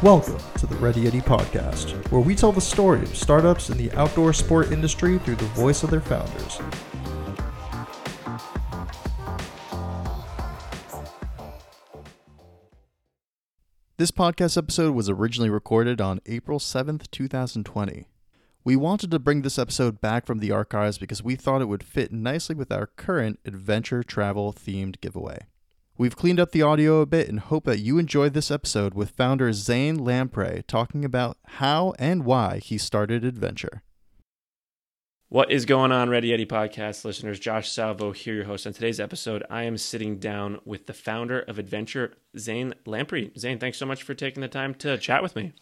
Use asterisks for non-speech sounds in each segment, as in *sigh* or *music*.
Welcome to the Ready Yeti podcast, where we tell the story of startups in the outdoor sport industry through the voice of their founders. This podcast episode was originally recorded on April 7th, 2020. We wanted to bring this episode back from the archives because we thought it would fit nicely with our current adventure travel themed giveaway. We've cleaned up the audio a bit and hope that you enjoyed this episode with founder Zane Lamprey talking about how and why he started Adventure. What is going on, Ready Yeti podcast listeners? Josh Salvo here, your host. On today's episode, I am sitting down with the founder of Adventure, Zane Lamprey. Zane, thanks so much for taking the time to chat with me.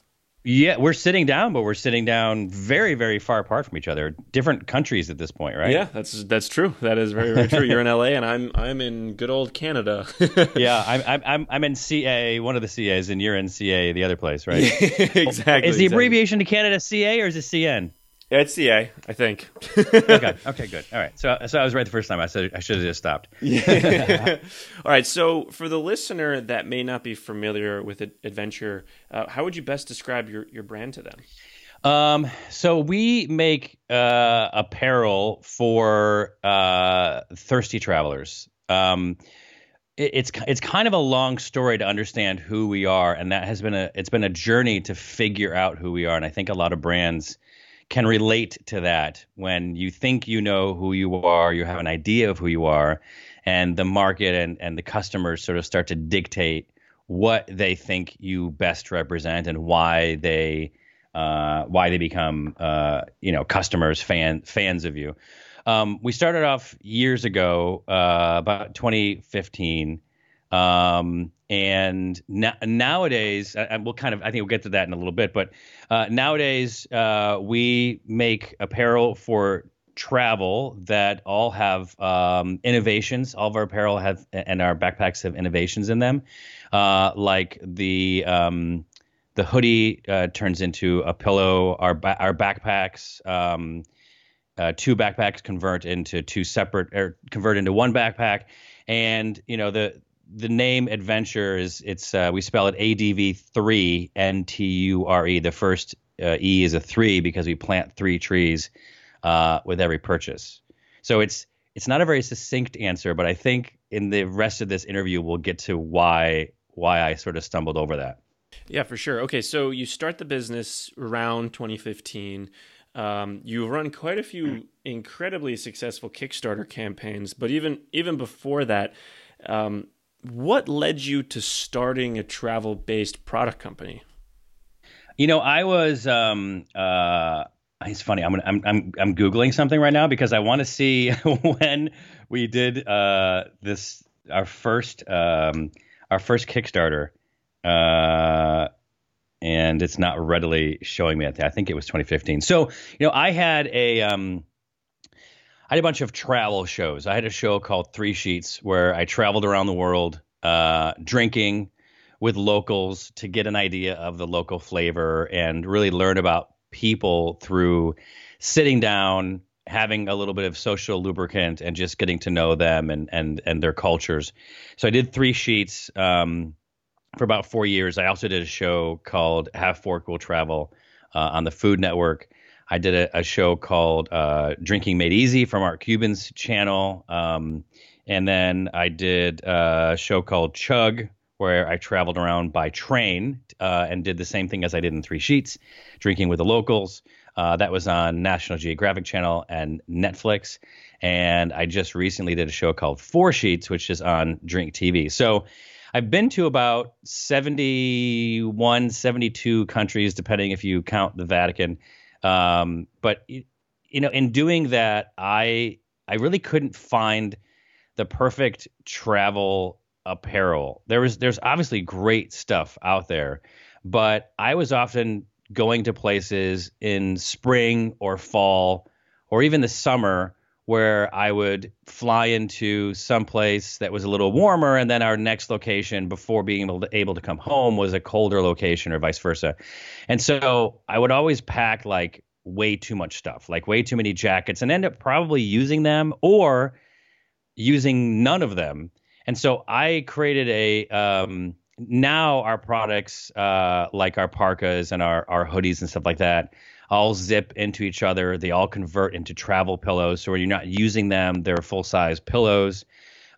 Yeah, we're sitting down, but we're sitting down very, very far apart from each other. Different countries at this point, right? Yeah, that's that's true. That is very, very true. You're in LA, and I'm I'm in good old Canada. *laughs* yeah, I'm I'm I'm in CA, one of the CAs, and you're in CA, the other place, right? *laughs* exactly. Is the exactly. abbreviation to Canada CA or is it CN? It's CA, I think. okay. Okay. Good. All right. So, so I was right the first time. I said I should have just stopped. Yeah. *laughs* All right. So, for the listener that may not be familiar with Adventure, uh, how would you best describe your your brand to them? Um. So we make uh, apparel for uh, thirsty travelers. Um. it's it's kind of a long story to understand who we are, and that has been a it's been a journey to figure out who we are. And I think a lot of brands can relate to that when you think you know who you are, you have an idea of who you are, and the market and, and the customers sort of start to dictate what they think you best represent and why they uh, why they become uh, you know customers fan fans of you. Um, we started off years ago, uh, about 2015, um, and na- nowadays, and we'll kind of, I think we'll get to that in a little bit, but uh, nowadays uh, we make apparel for travel that all have um, innovations. All of our apparel have, and our backpacks have innovations in them, uh, like the um, the hoodie uh, turns into a pillow. Our ba- our backpacks. Um, uh, two backpacks convert into two separate or convert into one backpack and you know the the name adventure is it's uh, we spell it adv 3 n-t-u-r-e the first uh, e is a 3 because we plant three trees uh, with every purchase. So it's it's not a very succinct answer but i think in the rest of this interview we'll get to why why i sort of stumbled over that. Yeah for sure. Okay so you start the business around 2015 um, you've run quite a few incredibly successful kickstarter campaigns but even even before that um, what led you to starting a travel based product company? You know, I was. Um, uh, it's funny. I'm, I'm I'm I'm googling something right now because I want to see *laughs* when we did uh, this our first um, our first Kickstarter, uh, and it's not readily showing me. I think it was 2015. So you know, I had a um, I had a bunch of travel shows. I had a show called Three Sheets where I traveled around the world uh, drinking with locals to get an idea of the local flavor and really learn about people through sitting down, having a little bit of social lubricant, and just getting to know them and and and their cultures. So I did Three Sheets um, for about four years. I also did a show called Have Fork Will Travel uh, on the Food Network. I did a, a show called uh, Drinking Made Easy from Mark Cuban's channel. Um, and then I did a show called Chug, where I traveled around by train uh, and did the same thing as I did in Three Sheets, drinking with the locals. Uh, that was on National Geographic Channel and Netflix. And I just recently did a show called Four Sheets, which is on Drink TV. So I've been to about 71, 72 countries, depending if you count the Vatican. Um, but you know, in doing that, I I really couldn't find the perfect travel apparel. There was there's obviously great stuff out there, but I was often going to places in spring or fall or even the summer where I would fly into some place that was a little warmer, and then our next location before being able to, able to come home was a colder location, or vice versa. And so I would always pack like way too much stuff, like way too many jackets, and end up probably using them or using none of them. And so I created a um, now our products, uh, like our parkas and our our hoodies and stuff like that, all zip into each other. They all convert into travel pillows. So when you're not using them, they're full size pillows.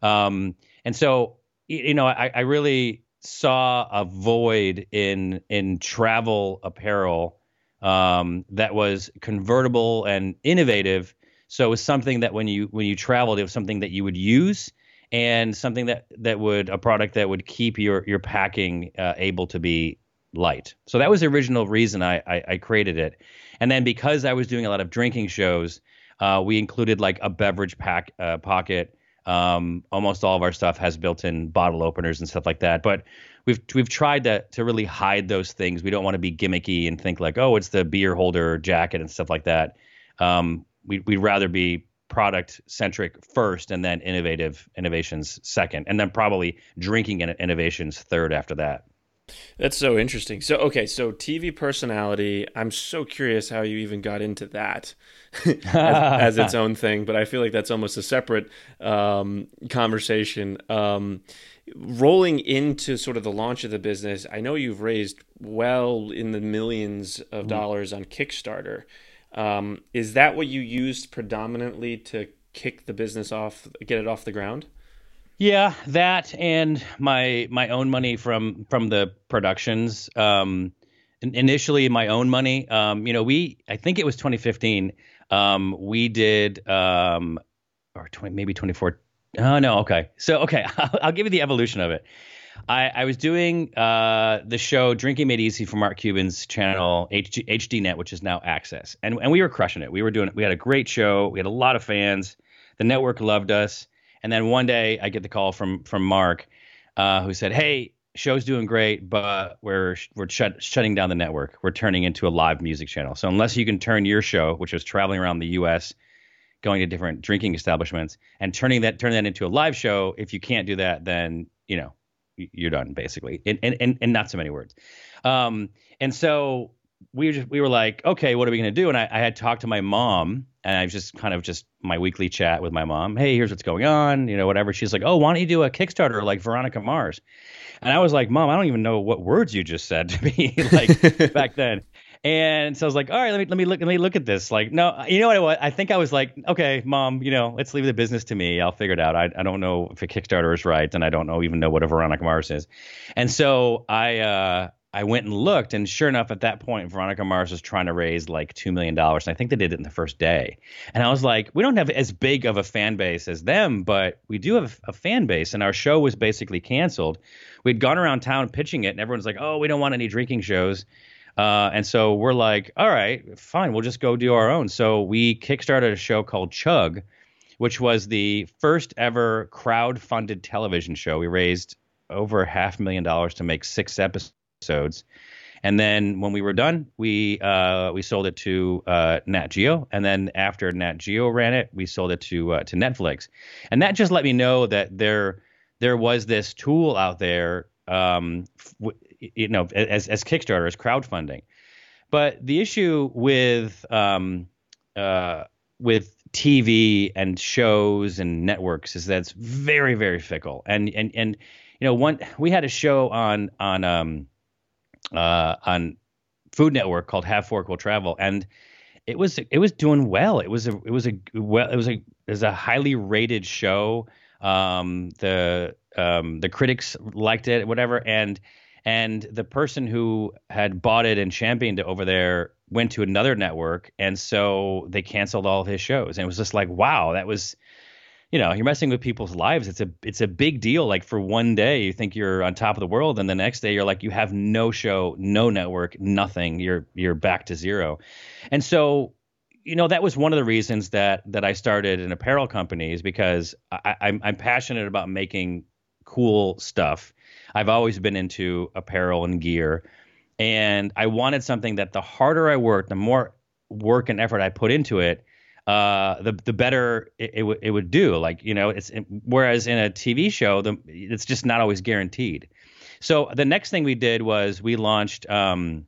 Um, and so, you know, I, I really saw a void in in travel apparel um, that was convertible and innovative. So it was something that when you when you traveled, it was something that you would use and something that that would a product that would keep your your packing uh, able to be light. So that was the original reason I, I, I created it. And then because I was doing a lot of drinking shows, uh, we included like a beverage pack uh, pocket. Um, almost all of our stuff has built-in bottle openers and stuff like that. But we've we've tried to to really hide those things. We don't want to be gimmicky and think like, oh, it's the beer holder jacket and stuff like that. Um, we, we'd rather be product centric first and then innovative innovations second and then probably drinking innovations third after that that's so interesting. So, okay, so TV personality. I'm so curious how you even got into that *laughs* as, as, its *laughs* own thing, but I feel like that's almost a separate um, conversation. Um, rolling into sort of the launch of the business, I know you've raised well in the millions of mm. dollars on Kickstarter. Um, is that what you used predominantly to kick the business off, get it off the ground? Yeah, that and my my own money from from the productions. Um, initially, my own money. Um, you know, we I think it was 2015. Um, we did um, or 20, maybe 24. Oh no, okay. So okay, *laughs* I'll, I'll give you the evolution of it. I, I was doing uh, the show Drinking Made Easy for Mark Cuban's channel HD, HDNet, which is now AXS, and and we were crushing it. We were doing it. we had a great show. We had a lot of fans. The network loved us and then one day I get the call from from Mark, uh, who said, "Hey, show's doing great, but we're we're shut, shutting down the network. We're turning into a live music channel. So unless you can turn your show, which was traveling around the U.S." going to different drinking establishments and turning that turn that into a live show if you can't do that then you know you're done basically in in, in, in not so many words um, and so we were just we were like okay what are we going to do and I, I had talked to my mom and I was just kind of just my weekly chat with my mom. Hey, here's what's going on, you know, whatever. She's like, oh, why don't you do a Kickstarter like Veronica Mars? And I was like, Mom, I don't even know what words you just said to *laughs* me like *laughs* back then. And so I was like, all right, let me let me look let me look at this. Like, no, you know what? I, I think I was like, okay, mom, you know, let's leave the business to me. I'll figure it out. I, I don't know if a Kickstarter is right, and I don't know even know what a Veronica Mars is. And so I uh, I went and looked, and sure enough, at that point, Veronica Mars was trying to raise like two million dollars, and I think they did it in the first day. And I was like, we don't have as big of a fan base as them, but we do have a fan base, and our show was basically canceled. We'd gone around town pitching it, and everyone's like, oh, we don't want any drinking shows. Uh, and so we're like, all right, fine, we'll just go do our own. So we kickstarted a show called Chug, which was the first ever crowd-funded television show. We raised over half a million dollars to make six episodes episodes. And then when we were done, we uh, we sold it to uh, Nat Geo, and then after Nat Geo ran it, we sold it to uh, to Netflix, and that just let me know that there there was this tool out there, um, you know, as as Kickstarter, as crowdfunding. But the issue with um, uh, with TV and shows and networks is that it's very very fickle, and and and you know one we had a show on on um, uh, on Food Network called Have Fork Will Travel, and it was it was doing well. It was a it was a well it was a it was a highly rated show. Um, the um, the critics liked it, whatever, and and the person who had bought it and championed it over there went to another network, and so they canceled all of his shows, and it was just like, wow, that was you know, you're messing with people's lives. It's a it's a big deal. Like for one day, you think you're on top of the world, and the next day you're like you have no show, no network, nothing. You're you're back to zero. And so, you know, that was one of the reasons that that I started an apparel company is because I, I'm I'm passionate about making cool stuff. I've always been into apparel and gear, and I wanted something that the harder I worked, the more work and effort I put into it uh, the the better it, it, w- it would do. Like you know, it's whereas in a TV show, the, it's just not always guaranteed. So the next thing we did was we launched um,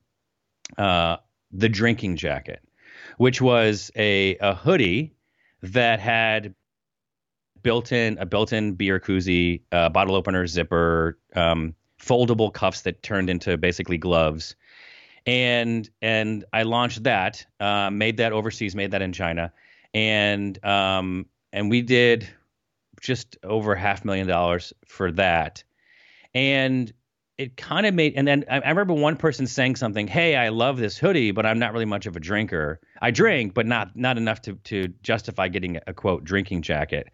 uh, the drinking jacket, which was a a hoodie that had built in a built-in beer koozie, uh, bottle opener, zipper, um, foldable cuffs that turned into basically gloves. And and I launched that, uh, made that overseas, made that in China, and um, and we did just over half million dollars for that. And it kind of made and then I, I, remember one person saying something hey i love this hoodie but i'm not really much of a drinker. I drink but not not enough to to justify getting a, a quote drinking jacket.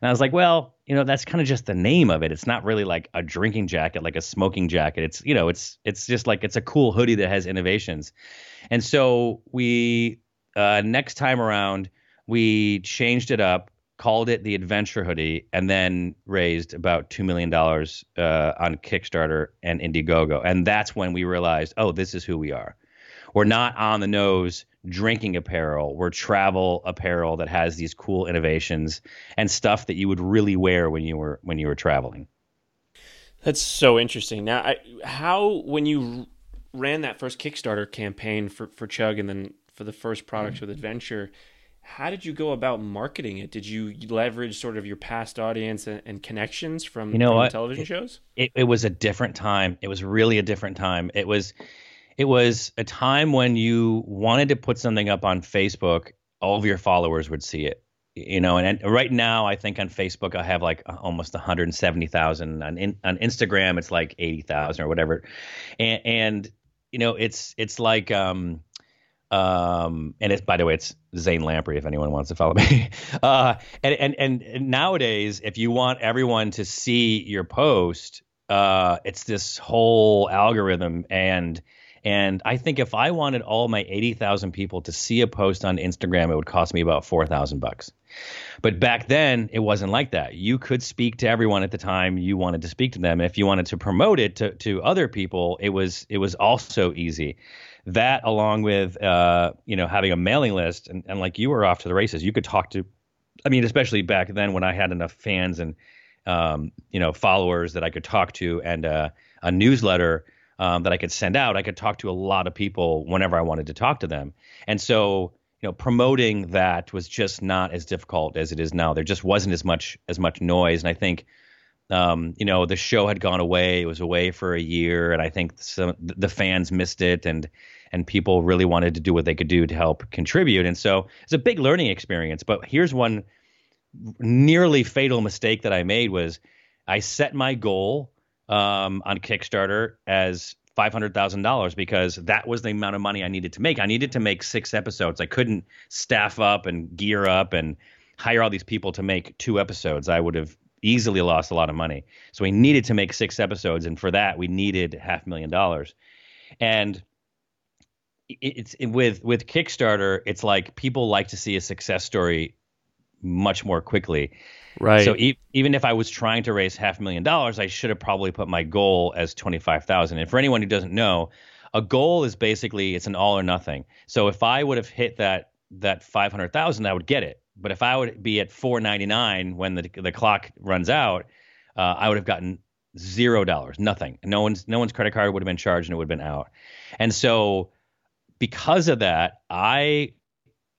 And i was like well you know that's kind of just the name of it. It's not really like a drinking jacket like a smoking jacket. It's you know it's it's just like it's a cool hoodie that has innovations. And so we uh, next time around we changed it up called it the Adventure Hoodie, and then raised about two million dollars uh, on Kickstarter and Indiegogo, and that's when we realized, oh, this is who we are. We're not on the nose drinking apparel. We're travel apparel that has these cool innovations and stuff that you would really wear when you were when you were traveling. That's so interesting. Now, I, how when you ran that first Kickstarter campaign for for Chug, and then for the first products with Adventure how did you go about marketing it? Did you leverage sort of your past audience and, and connections from, you know from television it, shows? It, it was a different time. It was really a different time. It was it was a time when you wanted to put something up on Facebook, all of your followers would see it. You know, and, and right now I think on Facebook I have like almost 170,000. On in, on Instagram it's like 80,000 or whatever. And and you know, it's it's like um um, and it's by the way, it's Zane Lamprey if anyone wants to follow *laughs* me. Uh, and, and and nowadays, if you want everyone to see your post, uh, it's this whole algorithm and and I think if I wanted all my 80,000 people to see a post on Instagram, it would cost me about 4,000 bucks. But back then, it wasn't like that. You could speak to everyone at the time you wanted to speak to them. If you wanted to promote it to, to other people, it was it was also easy that along with uh, you know having a mailing list and, and like you were off to the races you could talk to i mean especially back then when i had enough fans and um, you know followers that i could talk to and uh, a newsletter um, that i could send out i could talk to a lot of people whenever i wanted to talk to them and so you know promoting that was just not as difficult as it is now there just wasn't as much as much noise and i think um, you know, the show had gone away. It was away for a year, and I think some the fans missed it, and and people really wanted to do what they could do to help contribute. And so it's a big learning experience. But here's one nearly fatal mistake that I made was I set my goal um, on Kickstarter as five hundred thousand dollars because that was the amount of money I needed to make. I needed to make six episodes. I couldn't staff up and gear up and hire all these people to make two episodes. I would have easily lost a lot of money. So we needed to make six episodes, and for that we needed half a million dollars. And it's with with Kickstarter, it's like people like to see a success story much more quickly. Right. So e- even if I was trying to raise half a million dollars, I should have probably put my goal as twenty five thousand. And for anyone who doesn't know, a goal is basically it's an all or nothing. So if I would have hit that that five hundred thousand, I would get it. But if I would be at 499 when the the clock runs out, uh, I would have gotten zero dollars, nothing. No one's no one's credit card would have been charged and it would have been out. And so because of that, I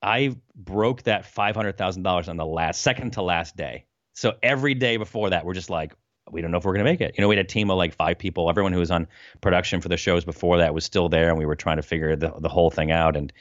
I broke that five hundred thousand dollars on the last second to last day. So every day before that, we're just like, we don't know if we're gonna make it. You know, we had a team of like five people. Everyone who was on production for the shows before that was still there, and we were trying to figure the the whole thing out. And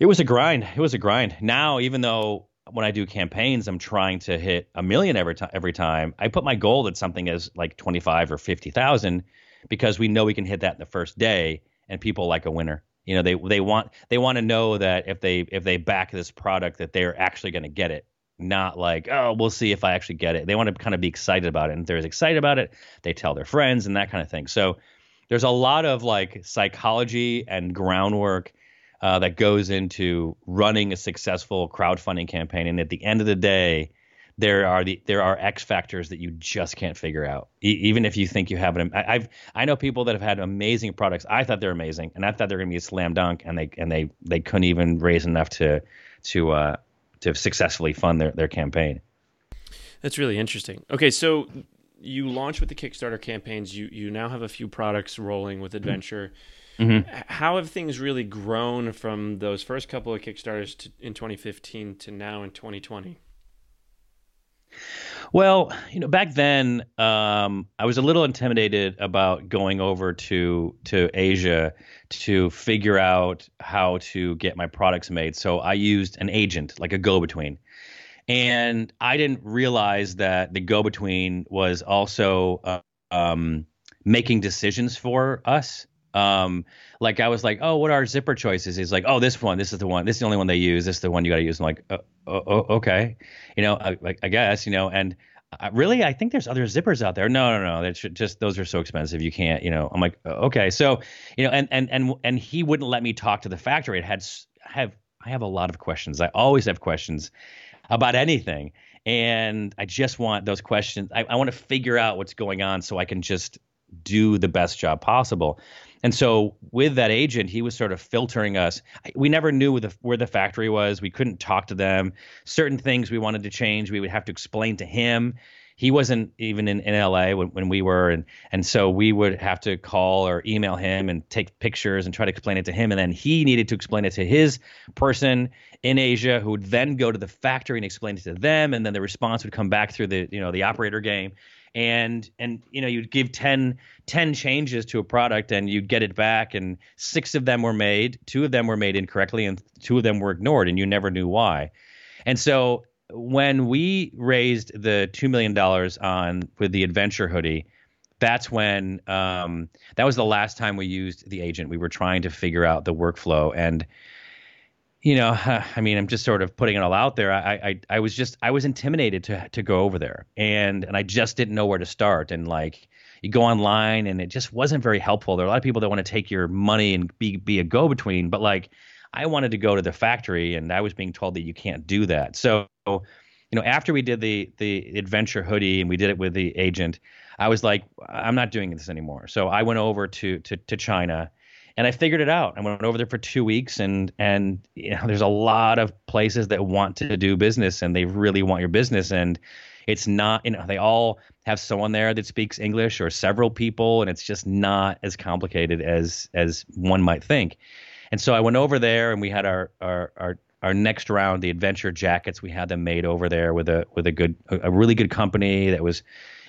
it was a grind. It was a grind. Now, even though when I do campaigns, I'm trying to hit a million every time. Every time I put my goal at something as like twenty five or fifty thousand, because we know we can hit that in the first day, and people like a winner. You know, they they want they want to know that if they if they back this product, that they're actually going to get it. Not like, oh, we'll see if I actually get it. They want to kind of be excited about it, and if they're excited about it, they tell their friends and that kind of thing. So there's a lot of like psychology and groundwork uh, that goes into running a successful crowdfunding campaign. And at the end of the day, there are the there are X factors that you just can't figure out. E- even if you think you have an, I, I've I know people that have had amazing products. I thought they're amazing, and I thought they're going to be a slam dunk, and they and they they couldn't even raise enough to to uh, to successfully fund their their campaign. That's really interesting. Okay, so you launched with the Kickstarter campaigns. You you now have a few products rolling with Adventure. Mm-hmm. How have things really grown from those first couple of Kickstarters to, in 2015 to now in 2020? Well, you know, back then, um, I was a little intimidated about going over to to Asia to figure out how to get my products made. So I used an agent, like a go-between, and I didn't realize that the go-between was also uh, um, making decisions for us. Um, like I was like, oh, what are our zipper choices? He's like, oh, this one, this is the one, this is the only one they use. This is the one you got to use. I'm like, oh, oh, okay, you know, I, I guess, you know, and I, really, I think there's other zippers out there. No, no, no, that's just those are so expensive. You can't, you know. I'm like, oh, okay, so, you know, and and and and he wouldn't let me talk to the factory. It had have I have a lot of questions. I always have questions about anything, and I just want those questions. I, I want to figure out what's going on so I can just do the best job possible. And so with that agent, he was sort of filtering us. We never knew where the, where the factory was. We couldn't talk to them. Certain things we wanted to change, we would have to explain to him. He wasn't even in, in LA when, when we were, and and so we would have to call or email him and take pictures and try to explain it to him, and then he needed to explain it to his person in Asia, who would then go to the factory and explain it to them, and then the response would come back through the you know the operator game and and you know you'd give 10, 10 changes to a product and you'd get it back and six of them were made two of them were made incorrectly and two of them were ignored and you never knew why. And so when we raised the $2 million on with the adventure hoodie that's when um, that was the last time we used the agent. We were trying to figure out the workflow and you know, *laughs* I mean, I'm just sort of putting it all out there. I, I, I was just, I was intimidated to, to go over there, and and I just didn't know where to start. And like, you go online, and it just wasn't very helpful. There are a lot of people that want to take your money and be be a go between, but like, I wanted to go to the factory, and I was being told that you can't do that. So, you know, after we did the the adventure hoodie and we did it with the agent, I was like, I'm not doing this anymore. So I went over to to to China and I figured it out. I went over there for two weeks, and and you know, there's a lot of places that want to do business, and they really want your business, and it's not you know they all have someone there that speaks English or several people, and it's just not as complicated as as one might think. And so I went over there, and we had our our our our next round, the adventure jackets, we had them made over there with a with a good a really good company that was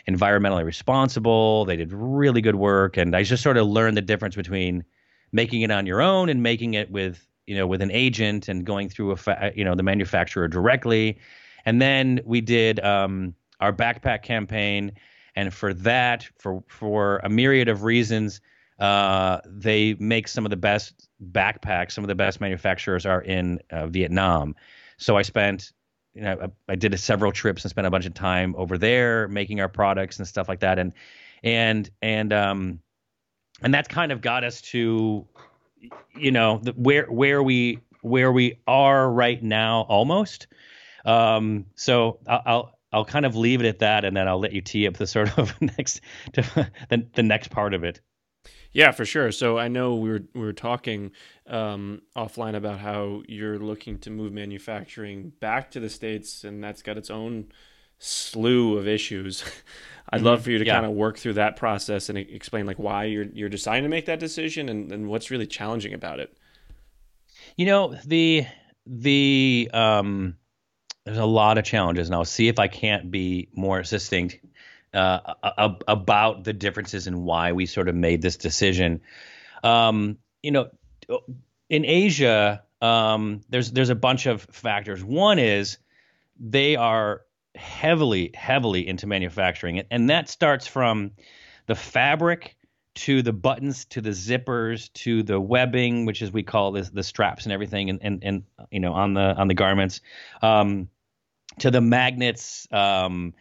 environmentally responsible. They did really good work, and I just sort of learned the difference between making it on your own and making it with you know with an agent and going through a fa- you know the manufacturer directly. And then we did um, our backpack campaign. And for that for for a myriad of reasons uh, they make some of the best backpacks some of the best manufacturers are in uh, vietnam. So i spent you know I, I did several trips and spent a bunch of time over there making our products and stuff like that. And and and um and that's kind of got us to you know the, where where we where we are right now almost um, so I'll, I'll I'll kind of leave it at that, and then I'll let you tee up the sort of *laughs* next the, the next part of it. Yeah, for sure. So I know we were we were talking um, offline about how you're looking to move manufacturing back to the states, and that's got its own slew of issues. *laughs* I'd mm-hmm. love for you to yeah. kind of work through that process and explain like why you're you're deciding to make that decision and, and what's really challenging about it. You know, the the um there's a lot of challenges and I'll see if I can't be more succinct uh, about the differences and why we sort of made this decision. Um, you know, in Asia, um, there's there's a bunch of factors. One is they are heavily, heavily into manufacturing. And that starts from the fabric to the buttons to the zippers to the webbing, which is we call this the straps and everything, and and, and you know on the on the garments, um, to the magnets. Um,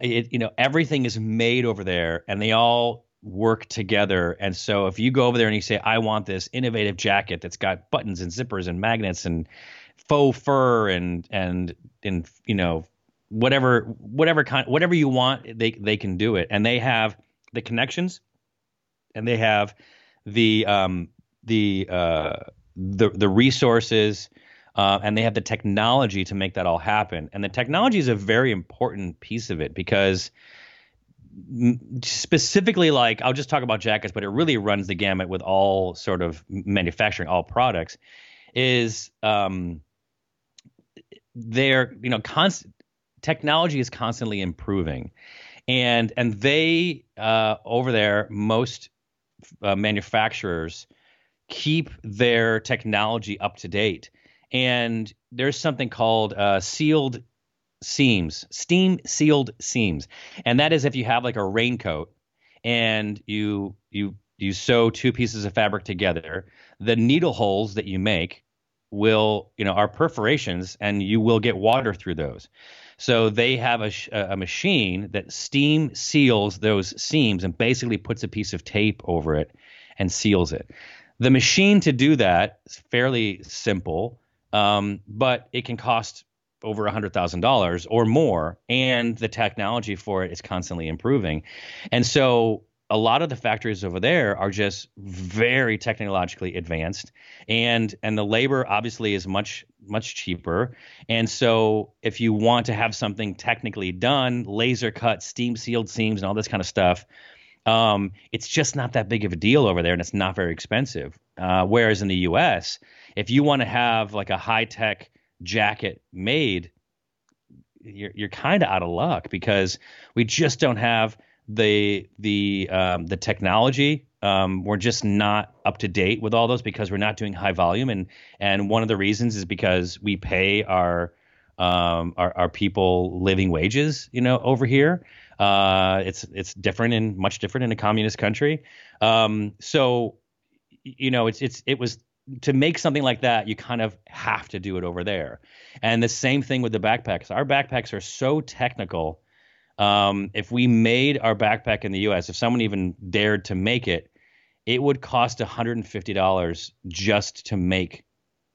it, you know everything is made over there, and they all work together. And so if you go over there and you say, I want this innovative jacket that's got buttons and zippers and magnets and faux fur and and and you know whatever whatever kind whatever you want they they can do it. And they have the connections and they have the um the uh the the resources uh, and they have the technology to make that all happen. And the technology is a very important piece of it because specifically like I'll just talk about jackets but it really runs the gamut with all sort of manufacturing all products is um they're you know constant technology is constantly improving, and and they uh, over there most uh, manufacturers keep their technology up to date. And there's something called uh, sealed seams, steam sealed seams, and that is if you have like a raincoat and you you you sew two pieces of fabric together, the needle holes that you make will you know are perforations, and you will get water through those. So they have a, a machine that steam seals those seams and basically puts a piece of tape over it and seals it. The machine to do that is fairly simple, um, but it can cost over $100,000 or more, and the technology for it is constantly improving. And so a lot of the factories over there are just very technologically advanced and and the labor obviously is much much cheaper. And so if you want to have something technically done laser cut steam sealed seams and all this kind of stuff um, it's just not that big of a deal over there and it's not very expensive. Uh, whereas in the us if you want to have like a high tech jacket made you're, you're kind of out of luck because we just don't have the the um, the technology. Um, we're just not up to date with all those because we're not doing high volume, and and one of the reasons is because we pay our um, our, our people living wages, you know, over here. Uh, it's it's different and much different in a communist country. Um, so, you know, it's it's it was to make something like that, you kind of have to do it over there. And the same thing with the backpacks. Our backpacks are so technical um, if we made our backpack in the U.S., if someone even dared to make it, it would cost $150 just to make,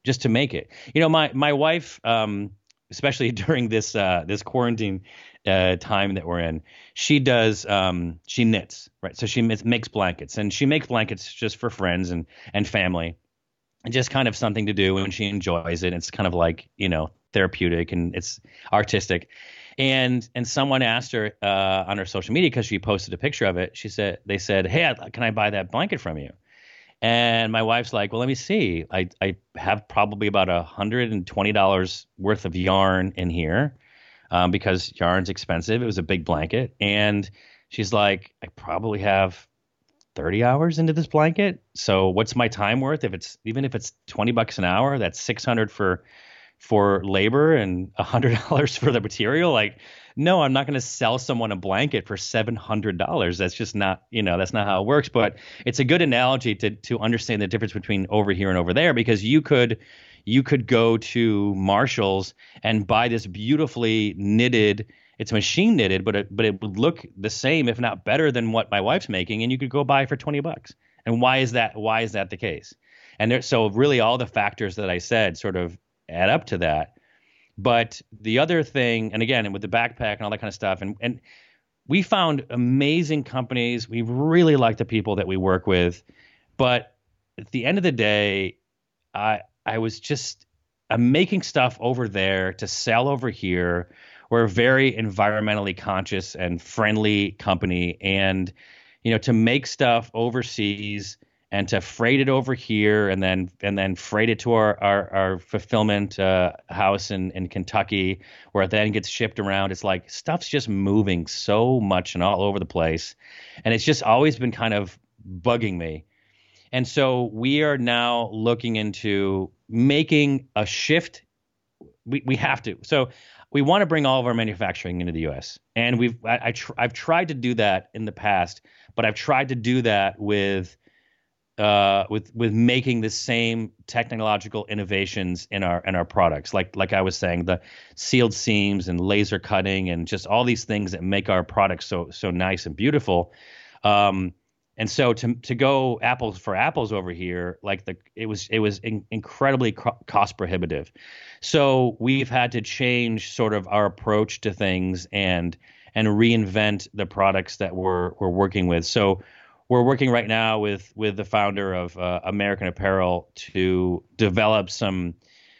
just to make it. You know, my my wife, um, especially *laughs* during this uh, this quarantine uh, time that we're in, she does um, she knits, right? So she makes blankets, and she makes blankets just for friends and and family, and just kind of something to do, and she enjoys it. It's kind of like you know therapeutic and it's artistic and and someone asked her uh, on her social media because she posted a picture of it. She said they said, "Hey, can I buy that blanket from you?" And my wife's like, "Well, let me see. I I have probably about a hundred and twenty dollars worth of yarn in here um, because yarn's expensive. It was a big blanket, and she's like, I probably have." 30 hours into this blanket. So what's my time worth? If it's even if it's 20 bucks an hour, that's 600 for for labor and a hundred *laughs* dollars for the material like no i'm not going to sell someone a blanket for seven hundred dollars. That's just not you know that's not how it works. But it's a good analogy to to understand the difference between over here and over there because you could you could go to marshalls and buy this beautifully knitted it's machine knitted but it, but it would look the same if not better than what my wife's making and you could go buy for 20 bucks. And why is that why is that the case? And there, so really all the factors that i said sort of add up to that. But the other thing, and again, and with the backpack and all that kind of stuff, and and we found amazing companies. We really like the people that we work with, but at the end of the day, I I was just I'm making stuff over there to sell over here. We're a very environmentally conscious and friendly company, and you know to make stuff overseas and to freight it over here and then and then freight it to our our, our fulfillment uh, house in, in Kentucky where it then gets shipped around. It's like stuff's just moving so much and all over the place, and it's just always been kind of bugging me. And so we are now looking into making a shift. We we have to. So we want to bring all of our manufacturing into the U.S. and we've I, I tr- I've tried to do that in the past, but I've tried to do that with uh, with with making the same technological innovations in our in our products. Like like I was saying, the sealed seams and laser cutting and just all these things that make our products so so nice and beautiful. Um, and so to to go apples for apples over here, like the it was it was in, incredibly cost prohibitive. So we've had to change sort of our approach to things and and reinvent the products that we're we're working with. So we're working right now with with the founder of uh, American Apparel to develop some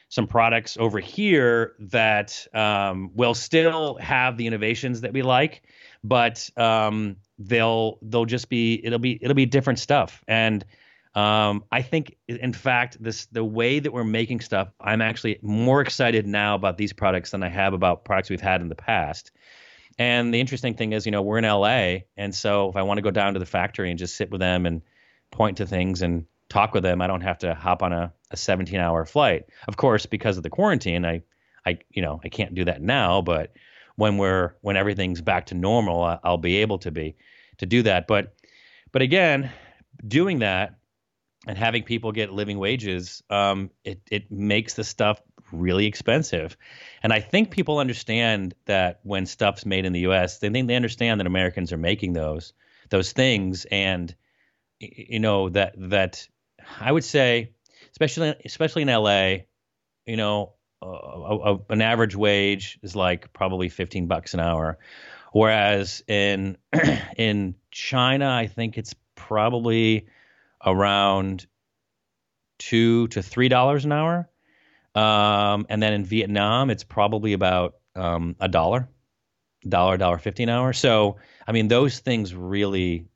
some products over here that um, will still have the innovations that we like, but um, they'll they'll just be it'll be it'll be different stuff. And Um, I think, in fact, this the way that we're making stuff, I'm actually more excited now about these products than I have about products we've had in the past. And the interesting thing is, you know, we're in LA, and so if I want to go down to the factory and just sit with them and point to things and talk with them, I don't have to hop on a, a 17 hour flight. Of course, because of the quarantine, I, I, you know, I can't do that now, but when we're when everything's back to normal, I'll be able to be to do that. But but again, doing that and having people get living wages, um, it it makes the stuff really expensive. And I think people understand that when stuff's made in the U.S., they think they understand that Americans are making those those things, and you know that that I would say, especially especially in L.A., you know, a, a, an average wage is like probably 15 bucks an hour, whereas in *clears throat* in China, I think it's probably around two to three dollars an hour. Um, and then in Vietnam, it's probably about um, a dollar, dollar, dollar fifty an hour. So I mean, those things really,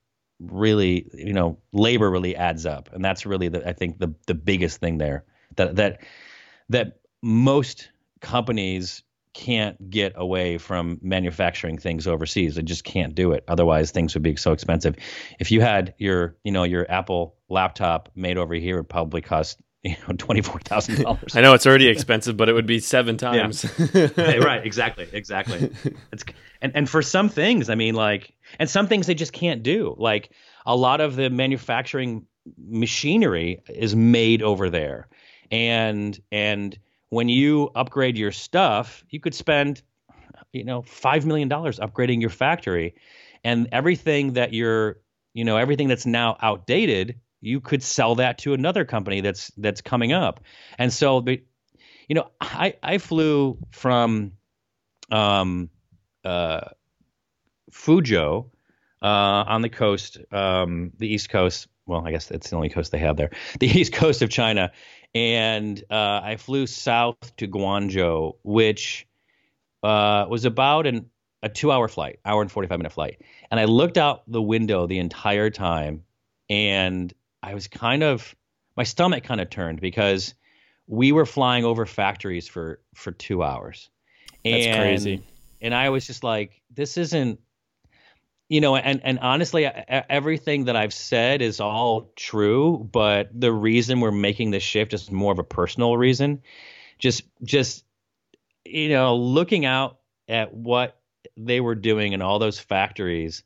really, you know, labor really adds up, and that's really the I think the the biggest thing there that that that most companies can't get away from manufacturing things overseas. They just can't do it. Otherwise, things would be so expensive. If you had your, you know, your Apple laptop made over here, it probably cost you know twenty four thousand dollars. I know it's already expensive, but it would be seven times. Yeah. *laughs* right, exactly, exactly. It's, and and for some things, I mean, like, and some things they just can't do. Like a lot of the manufacturing machinery is made over there, and and when you upgrade your stuff, you could spend, you know, five million dollars upgrading your factory, and everything that you're, you know, everything that's now outdated, you could sell that to another company that's that's coming up. And so, you know, I I flew from, um, uh, Fuzhou, uh, on the coast, um, the East Coast. Well, I guess that's the only coast they have there, *laughs* the East Coast of China and uh, I flew south to Guangzhou, which uh, was about an, a two-hour flight, hour and forty-five minute flight. And I looked out the window the entire time, and I was kind of my stomach kind of turned because we were flying over factories for for two hours. That's and, crazy. And I was just like, this isn't you know, and and honestly, everything that I've said is all true, but the reason we're making this shift is more of a personal reason. Just just you know, looking out at what they were doing in all those factories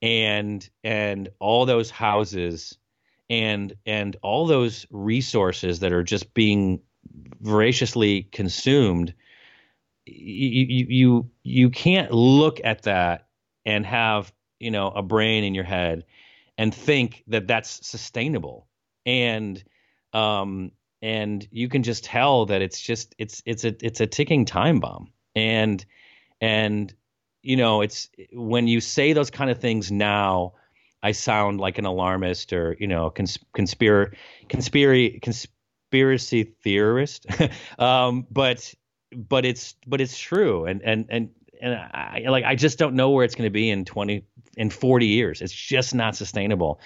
and and all those houses and and all those resources that are just being voraciously consumed you you you, can't look at that and have you know a brain in your head and think that that's sustainable. And um and you can just tell that it's just it's it's a it's a ticking time bomb. And and you know it's when you say those kind of things now i sound like an alarmist or you know cons- conspiracy conspiracy conspiracy theorist *laughs* um but but it's but it's true and and and and I like I just don't know where it's going to be in 20 in 40 years. It's just not sustainable.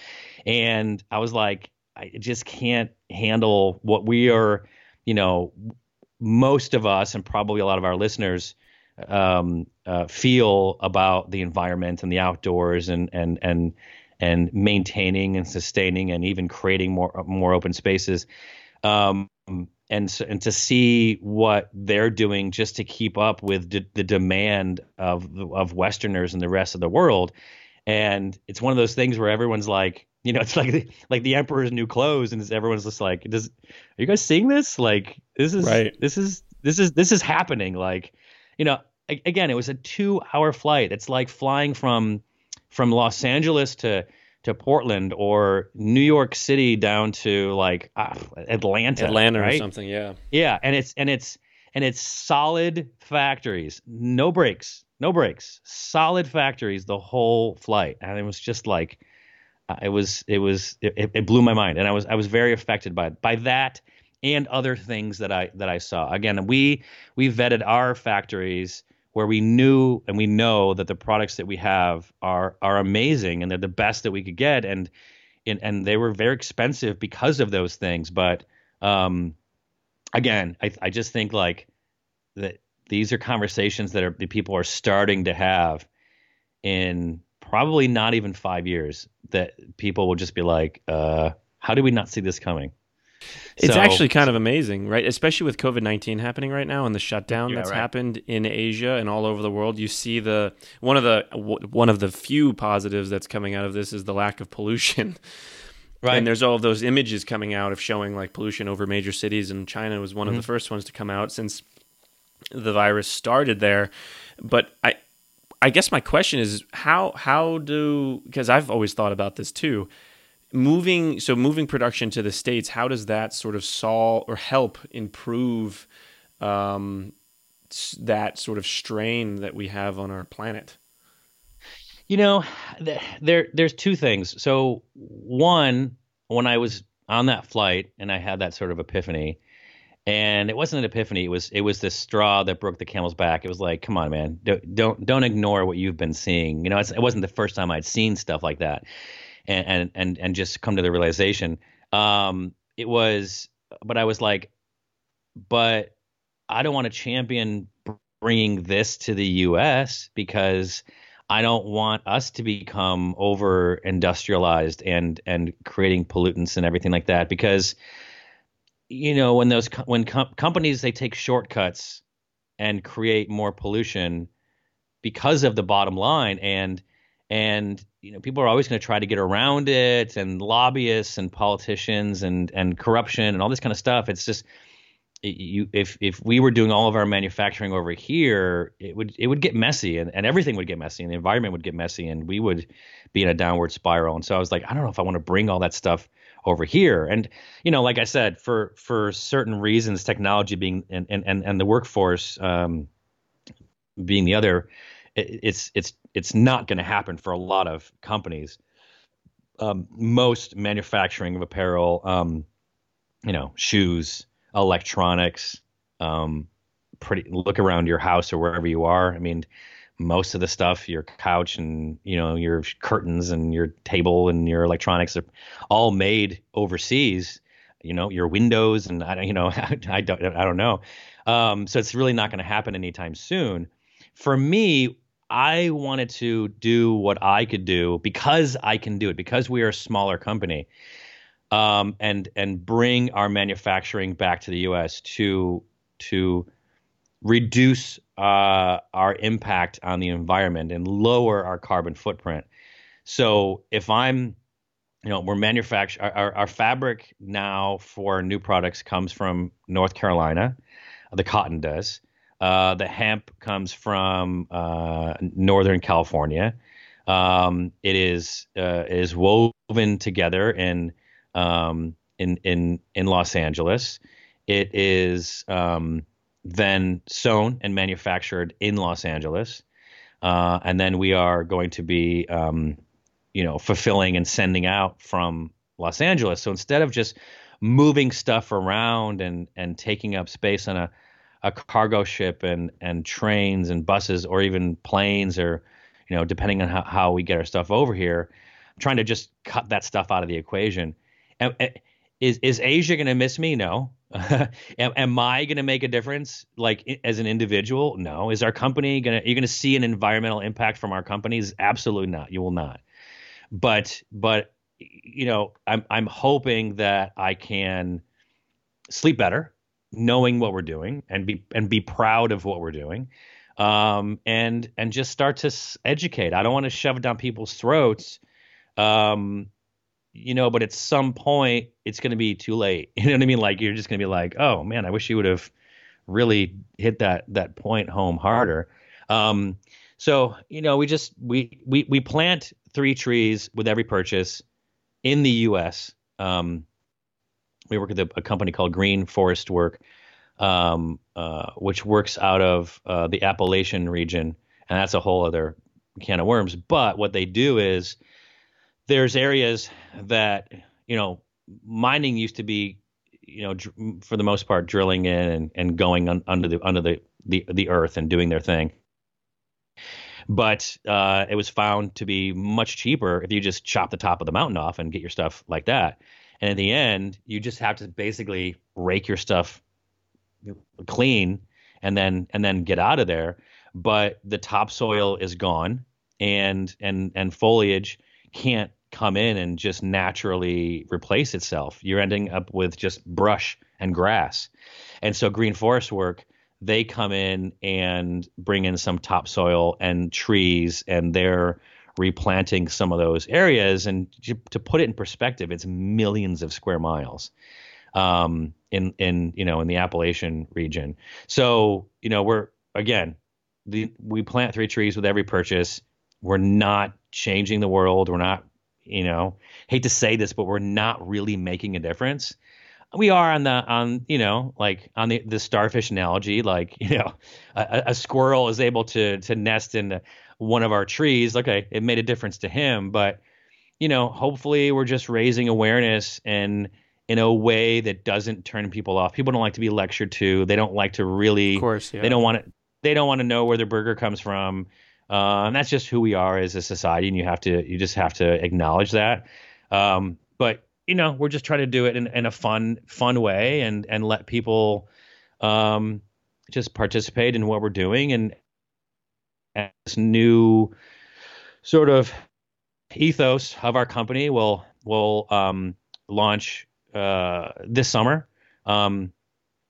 And I was like I just can't handle what we are, you know, most of us and probably a lot of our listeners um, uh, feel about the environment and the outdoors and and and and maintaining and sustaining and even creating more more open spaces. Um, and so, and to see what they're doing just to keep up with d- the demand of of Westerners and the rest of the world, and it's one of those things where everyone's like, you know, *laughs* it's like the, like the emperor's new clothes, and everyone's just like, does are you guys seeing this? Like this is right. this is this is this is happening. Like, you know, again, it was a two hour flight. It's like flying from from Los Angeles to to Portland or New York City down to like uh, Atlanta, Atlanta right? or something. Yeah. Yeah, and it's and it's and it's solid factories, no breaks, no breaks, solid factories the whole flight, and it was just like uh, it was it was it, it blew my mind, and I was I was very affected by by that and other things that I that I saw. Again, we we vetted our factories where we knew and we know that the products that we have are are amazing and they're the best that we could get and and, and they were very expensive because of those things. But um, again, I, I just think like that these are conversations that are that people are starting to have in probably not even five years that people will just be like, uh, how do we not see this coming? It's So- actually kind of amazing, right? Especially with COVID nineteen happening right now and the shutdown Yeah, that's right. happened in Asia and all over the world. You see the one of the w- one of the few positives that's coming out of this is the lack of pollution. *laughs* right. And there's all of those images coming out of showing like pollution over major cities, and China was one of the Mm-hmm. first ones to come out since the virus started there. But I, I guess my question is how how do because I've always thought about this too. Moving so moving production to the states, how does that sort of solve or help improve um, that sort of strain that we have on our planet? You know, there there's two things. So one, when I was on that flight and I had that sort of epiphany, and it wasn't an epiphany. It was it was the straw that broke the camel's back. It was like, come on, man, don't don't, don't ignore what you've been seeing. You know, it wasn't the first time I'd seen stuff like that, and and and, and just come to the realization. Um, it was, but I was like, but I don't want to champion bringing this to the U.S. because I don't want us to become over industrialized and and creating pollutants and everything like that because you know when those when com- companies they take shortcuts and create more pollution because of the bottom line and and you know people are always going to try to get around it and lobbyists and politicians and and corruption and all this kind of stuff. It's just you if if we were doing all of our manufacturing over here it would it would get messy and, and everything would get messy and the environment would get messy and we would be in a downward spiral. And so i was like i don't know if i want to bring all that stuff over here. And you know like i said for for certain reasons technology being and and and, and the workforce um being the other it, it's it's it's not going to happen for a lot of companies. Um most manufacturing of apparel um you know shoes electronics um pretty look around your house or wherever you are. I mean most of the stuff your couch and you know your curtains and your table and your electronics are all made overseas you know your windows and i don't you know *laughs* i don't i don't know. Um so it's really not going to happen anytime soon. For me i wanted to do what i could do because i can do it because we are a smaller company um, and and bring our manufacturing back to the U.S. to to reduce uh, our impact on the environment and lower our carbon footprint. So if I'm, you know, we're manufacture our, our, our fabric now for new products comes from North Carolina, the cotton does. Uh, the hemp comes from uh, Northern California. Um, it is uh, woven together in um, in in in Los Angeles. It is um, then sewn and manufactured in Los Angeles, uh, and then we are going to be, um, you know, fulfilling and sending out from Los Angeles. So instead of just moving stuff around and and taking up space on a a cargo ship and and trains and buses or even planes or you know depending on how, how we get our stuff over here I'm trying to just cut that stuff out of the equation Am- eh, is is Asia going to miss me? No. *laughs* am, am I going to make a difference, like as an individual? No. Is our company going to? You're going to see an environmental impact from our companies? Absolutely not. You will not. But but you know, I'm I'm hoping that I can sleep better, knowing what we're doing, and be and be proud of what we're doing, um, and and just start to educate. I don't want to shove it down people's throats. Um, you know, but at some point it's going to be too late. *laughs* You know what I mean? Like you're just going to be like, oh man, I wish you would have really hit that that point home harder. Um, so you know, we just we we we plant three trees with every purchase in the U.S. Um, we work with a, a company called Green Forest Work, um, uh, which works out of uh, the Appalachian region, and that's a whole other can of worms. But what they do is there's areas that you know mining used to be you know dr- for the most part drilling in and, and going un, under the under the, the the earth and doing their thing but uh, it was found to be much cheaper if you just chop the top of the mountain off and get your stuff like that. And in the end, you just have to basically rake your stuff clean and then and then get out of there. But the topsoil is gone, and and and foliage can't come in and just naturally replace itself. You're ending up with just brush and grass. And so green forest work, they come in and bring in some topsoil and trees and they're replanting some of those areas. And to put it in perspective it's millions of square miles um, in in you know in the Appalachian region. So you know we're again the, we plant three trees with every purchase. We're not changing the world. We're not you know hate to say this but we're not really making a difference. We are on the on you know like on the the starfish analogy like *laughs* you know a, a squirrel is able to to nest in one of our trees okay it made a difference to him but you know hopefully we're just raising awareness and in a way that doesn't turn people off. People don't like to be lectured to. They don't like to really of course yeah. they don't want to they don't want to know where their burger comes from. Uh, and that's just who we are as a society and you have to you just have to acknowledge that. Um, but you know, we're just trying to do it in, in a fun, fun way and, and let people, um, just participate in what we're doing and, and this new sort of ethos of our company will, will, um, launch, uh, this summer. Um,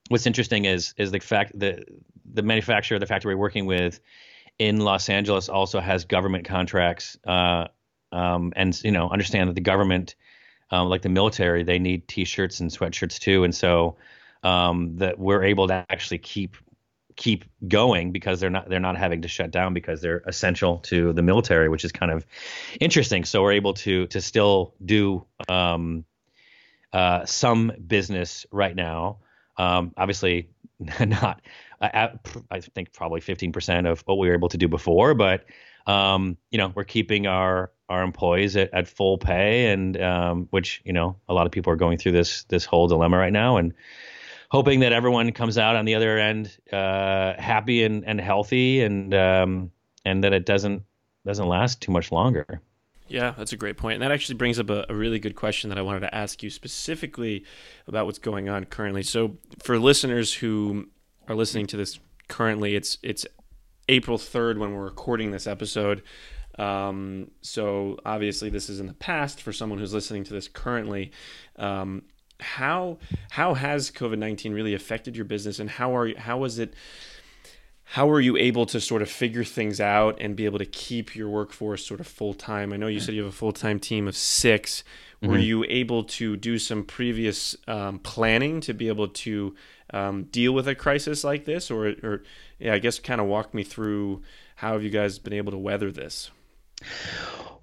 what's interesting is, is the fact that the manufacturer, the factory we're working with in Los Angeles also has government contracts, uh, um, and you know understand that the government um, like the military, they need T-shirts and sweatshirts too, and so um, that we're able to actually keep keep going because they're not they're not having to shut down because they're essential to the military, which is kind of interesting. So we're able to to still do um, uh, some business right now. Um, obviously, *laughs* not I, I think probably 15% of what we were able to do before, but um, you know we're keeping our our employees at, at full pay, and um, which you know a lot of people are going through this this whole dilemma right now, and hoping that everyone comes out on the other end uh, happy and, and healthy, and um, and that it doesn't doesn't last too much longer. Yeah, that's a great point. And that actually brings up a, a, really good question that I wanted to ask you specifically about what's going on currently. So, for listeners who are listening to this currently, it's it's April 3rd when we're recording this episode. Um, so obviously, this is in the past for someone who's listening to this currently. Um, how how has COVID nineteen really affected your business, and how are how was it? How are you able to sort of figure things out and be able to keep your workforce sort of full time? I know you said you have a full time team of 6 mm-hmm. Were you able to do some previous um, planning to be able to um, deal with a crisis like this, or, or yeah, I guess kind of walk me through how have you guys been able to weather this?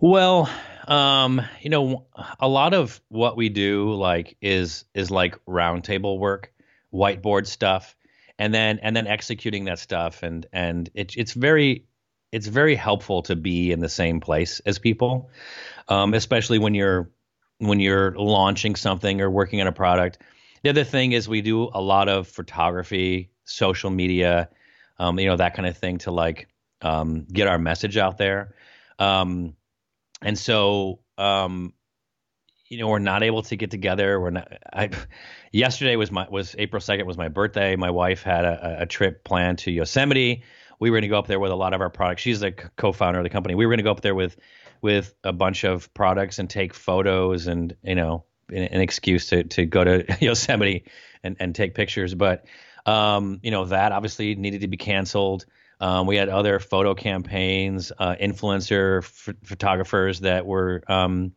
Well, um, you know, a lot of what we do like is is like roundtable work, whiteboard stuff, and then and then executing that stuff, and and it, it's very it's very helpful to be in the same place as people, um, especially when you're when you're launching something or working on a product. The other thing is we do a lot of photography, social media, um, you know, that kind of thing to like um, get our message out there. Um, and so, um, you know, we're not able to get together. We're not. I, yesterday was my was April second was my birthday. My wife had a, a trip planned to Yosemite. We were going to go up there with a lot of our products. She's the co-founder of the company. We were going to go up there with with a bunch of products and take photos and you know an, excuse to to go to *laughs* Yosemite and and take pictures. But um, you know that obviously needed to be canceled. Um, we had other photo campaigns, uh, influencer f- photographers that were um,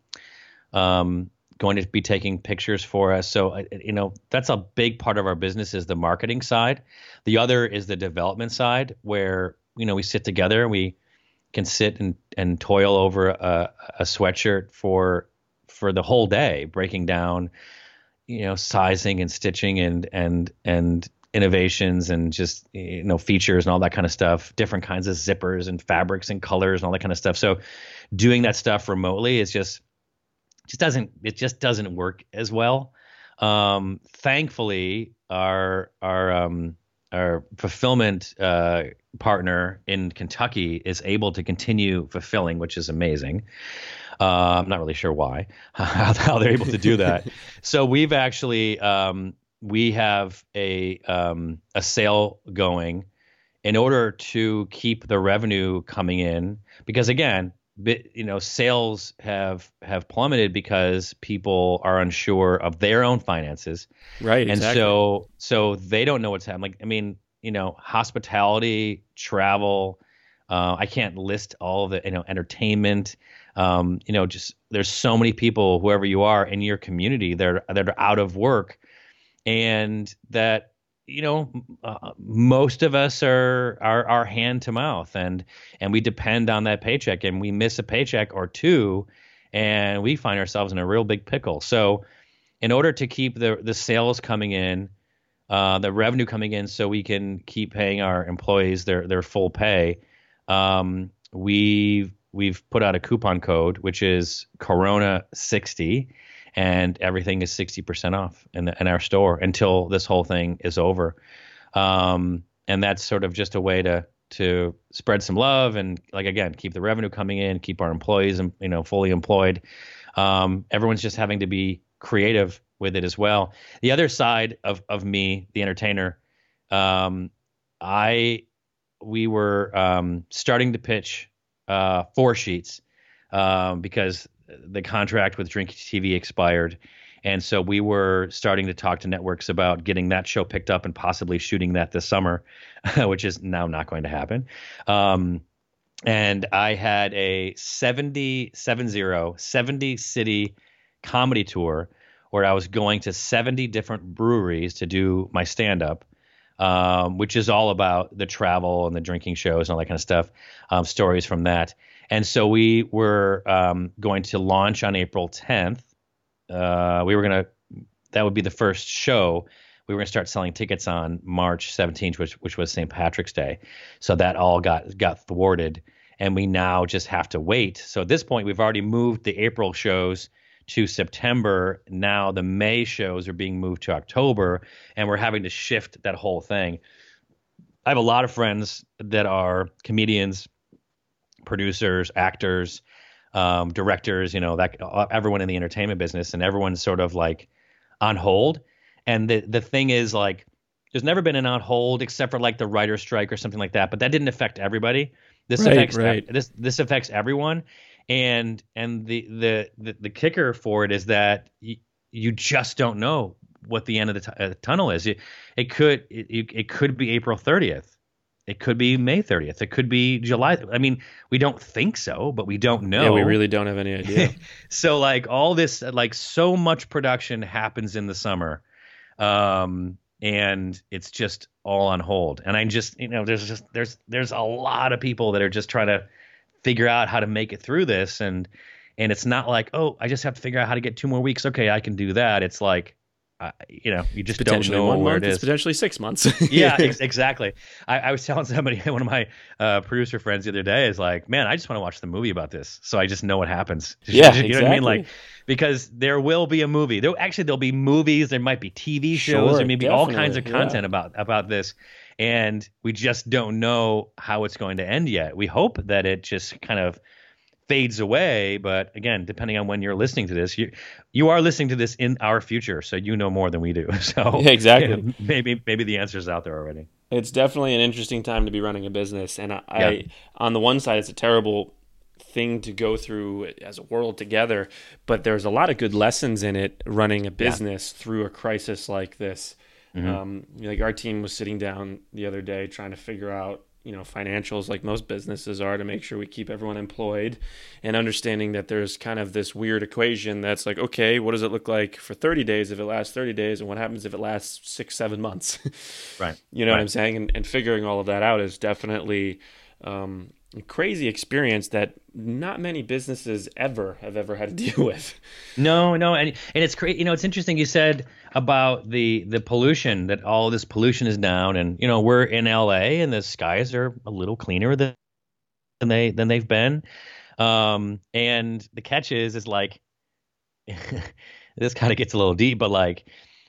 um, going to be taking pictures for us. So, uh, you know, that's a big part of our business is the marketing side. The other is the development side, where you know we sit together and we can sit and, and toil over a, a sweatshirt for for the whole day, breaking down, you know, sizing and stitching and and and innovations and just you know features and all that kind of stuff different kinds of zippers and fabrics and colors and all that kind of stuff so doing that stuff remotely is just just doesn't it just doesn't work as well um, thankfully our our um, our fulfillment uh, partner in Kentucky is able to continue fulfilling, which is amazing. Uh, I'm not really sure why how, *laughs* how they're able to do that. *laughs* so we've actually um, we have a um, a sale going in order to keep the revenue coming in. Because again you know sales have have plummeted because people are unsure of their own finances. Right and exactly. so so they don't know what's happening. Like i mean you know hospitality travel uh, i can't list all of the you know entertainment. Um, you know just there's so many people whoever you are in your community that are, that are out of work and that you know uh, most of us are, are are hand to mouth and and we depend on that paycheck and we miss a paycheck or two and we find ourselves in a real big pickle. So in order to keep the the sales coming in uh, the revenue coming in so we can keep paying our employees their their full pay um, we we've put out a coupon code which is corona 60 and everything is 60% off in, the, in our store until this whole thing is over. Um, and that's sort of just a way to to spread some love and like again keep the revenue coming in, keep our employees you know fully employed. Um, everyone's just having to be creative with it as well. The other side of of me, the entertainer, um, I we were um, starting to pitch uh, four sheets um, because the contract with Drink TV expired. And so we were starting to talk to networks about getting that show picked up and possibly shooting that this summer, *laughs* which is now not going to happen. Um, and I had a 70, 70, 70 city comedy tour where I was going to 70 different breweries to do my stand up. Um, which is all about the travel and the drinking shows and all that kind of stuff, um, stories from that. And so we were um, going to launch on April 10th. Uh, we were going to, that would be the first show. We were going to start selling tickets on March 17th, which, which was St. Patrick's Day. So that all got, got thwarted. And we now just have to wait. So at this point, we've already moved the April shows to September. Now the May shows are being moved to October, and we're having to shift that whole thing. I have a lot of friends that are comedians producers, actors, um, directors, you know, that everyone in the entertainment business, and everyone's sort of like on hold. And the the thing is, like, there's never been an on hold except for like the writer's strike or something like that. But that didn't affect everybody. This right, affects right. this this affects everyone. And and the the the, the kicker for it is that y- you just don't know what the end of the, t- uh, tunnel is. It, it could it, it could be April 30th. It could be May 30th. It could be July. I mean, we don't think so, but we don't know. Yeah, we really don't have any *laughs* idea. so like all this, like so much production happens in the summer, um, and it's just all on hold. And I just, you know, there's just there's there's a lot of people that are just trying to figure out how to make it through this, and and it's not like oh, I just have to figure out how to get two more weeks. Okay, I can do that. It's like uh, you know, you just don't know one where month, it is. It's potentially six months. *laughs* yeah, *laughs* ex- exactly. I, I, was telling somebody, *laughs* one of my uh, producer friends the other day, is like, man, I just want to watch the movie about this, so I just know what happens. Yeah, you exactly. know what I mean? Like, because there will be a movie. There actually there'll be movies. There might be TV shows. Sure, there may be all kinds of yeah. content about about this, and we just don't know how it's going to end yet. We hope that it just kind of fades away. But again, depending on when you're listening to this, you you are listening to this in our future, so you know more than we do. *laughs* So *laughs* Yeah, exactly. you *laughs* know, maybe maybe the answer's out there already. It's definitely an interesting time to be running a business, and I, Yeah. I on the one side, it's a terrible thing to go through as a world together, but there's a lot of good lessons in it running a business through a crisis like this. Mm-hmm. Um, like our team was sitting down the other day trying to figure out you know financials like most businesses are to make sure we keep everyone employed and understanding that there's kind of this weird equation that's like okay what does it look like for 30 days if it lasts 30 days and what happens if it lasts six seven months *laughs* Right. you know what i'm saying and, and figuring all of that out is definitely um, a crazy experience that not many businesses ever have ever had to *laughs* deal with No, no, and and it's great. You know, it's interesting. You said about the the pollution that all this pollution is down, and you know we're in L.A. and the skies are a little cleaner than than they than they've been. Um, and the catch is is like *laughs* this kind of gets a little deep, but like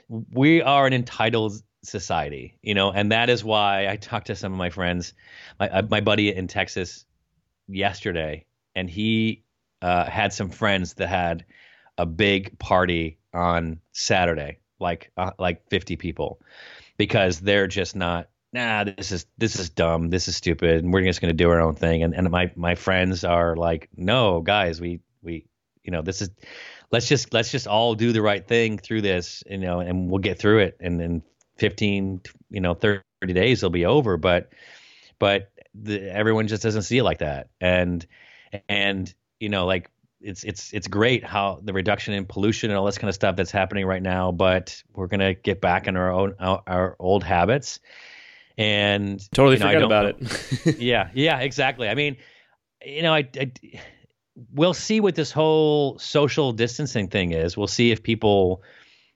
we are an entitled society, you know, and that is why I talked to some of my friends, my uh, my buddy in Texas yesterday, and he uh, had some friends that had a big party on Saturday, like uh, like 50 people, because they're just not. Nah, this is this is dumb. This is stupid, and we're just going to do our own thing. And and my my friends are like, no, guys, we we you know this is let's just let's just all do the right thing through this, you know, and we'll get through it. And then 15, you know, 30 days, it'll be over. But but the, everyone just doesn't see it like that. And and you know, like it's it's it's great how the reduction in pollution and all this kind of stuff that's happening right now. But we're gonna get back in our own our, our old habits. And totally you know, forget about it. *laughs* yeah, yeah, exactly. I mean, you know, I, I we'll see what this whole social distancing thing is. We'll see if people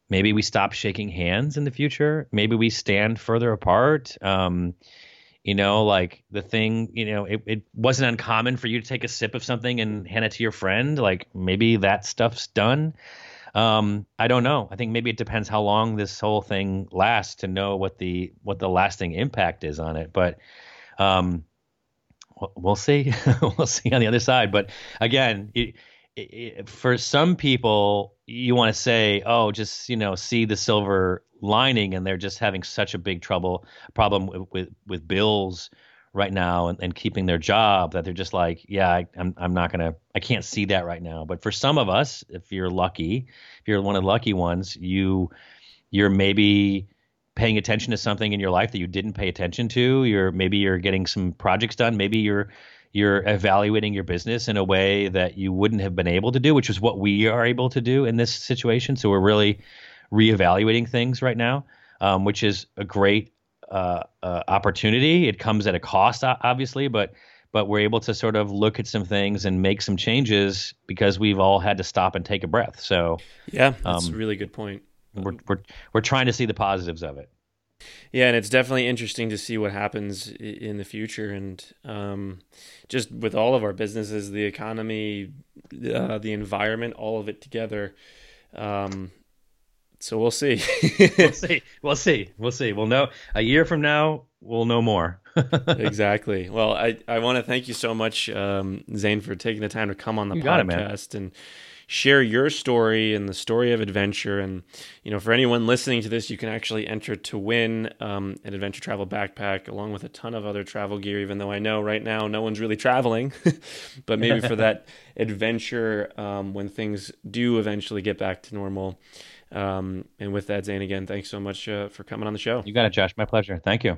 maybe we stop shaking hands in the future. Maybe we stand further apart. Um, you know, like the thing, you know, it, it wasn't uncommon for you to take a sip of something and hand it to your friend. Like maybe that stuff's done. Um, I don't know. I think maybe it depends how long this whole thing lasts to know what the what the lasting impact is on it. But um, we'll see. *laughs* we'll see on the other side. But again, it, for some people, you want to say, "Oh, just you know, see the silver lining," and they're just having such a big trouble problem with with, with bills right now and, and keeping their job that they're just like, "Yeah, I, I'm I'm not gonna, I can't see that right now." But for some of us, if you're lucky, if you're one of the lucky ones, you you're maybe paying attention to something in your life that you didn't pay attention to. You're maybe you're getting some projects done. Maybe you're you're evaluating your business in a way that you wouldn't have been able to do, which is what we are able to do in this situation. So we're really reevaluating things right now, um, which is a great uh, uh, opportunity. It comes at a cost, obviously, but but we're able to sort of look at some things and make some changes because we've all had to stop and take a breath. So yeah, that's um, a really good point we're we're we're trying to see the positives of it. Yeah, and it's definitely interesting to see what happens in the future, and um, just with all of our businesses, the economy, uh, the environment, all of it together. Um, so we'll see. we'll *laughs* see. We'll see. We'll see. We'll know a year from now. We'll know more. *laughs* exactly. Well, I, I want to thank you so much, um, Zane, for taking the time to come on the you podcast and share your story and the story of adventure. And, you know, for anyone listening to this, you can actually enter to win um, an adventure travel backpack along with a ton of other travel gear, even though I know right now no one's really traveling. *laughs* but maybe for that *laughs* adventure um, when things do eventually get back to normal. Um, and with that, Zane, again, thanks so much uh, for coming on the show. You got it, Josh. My pleasure. Thank you.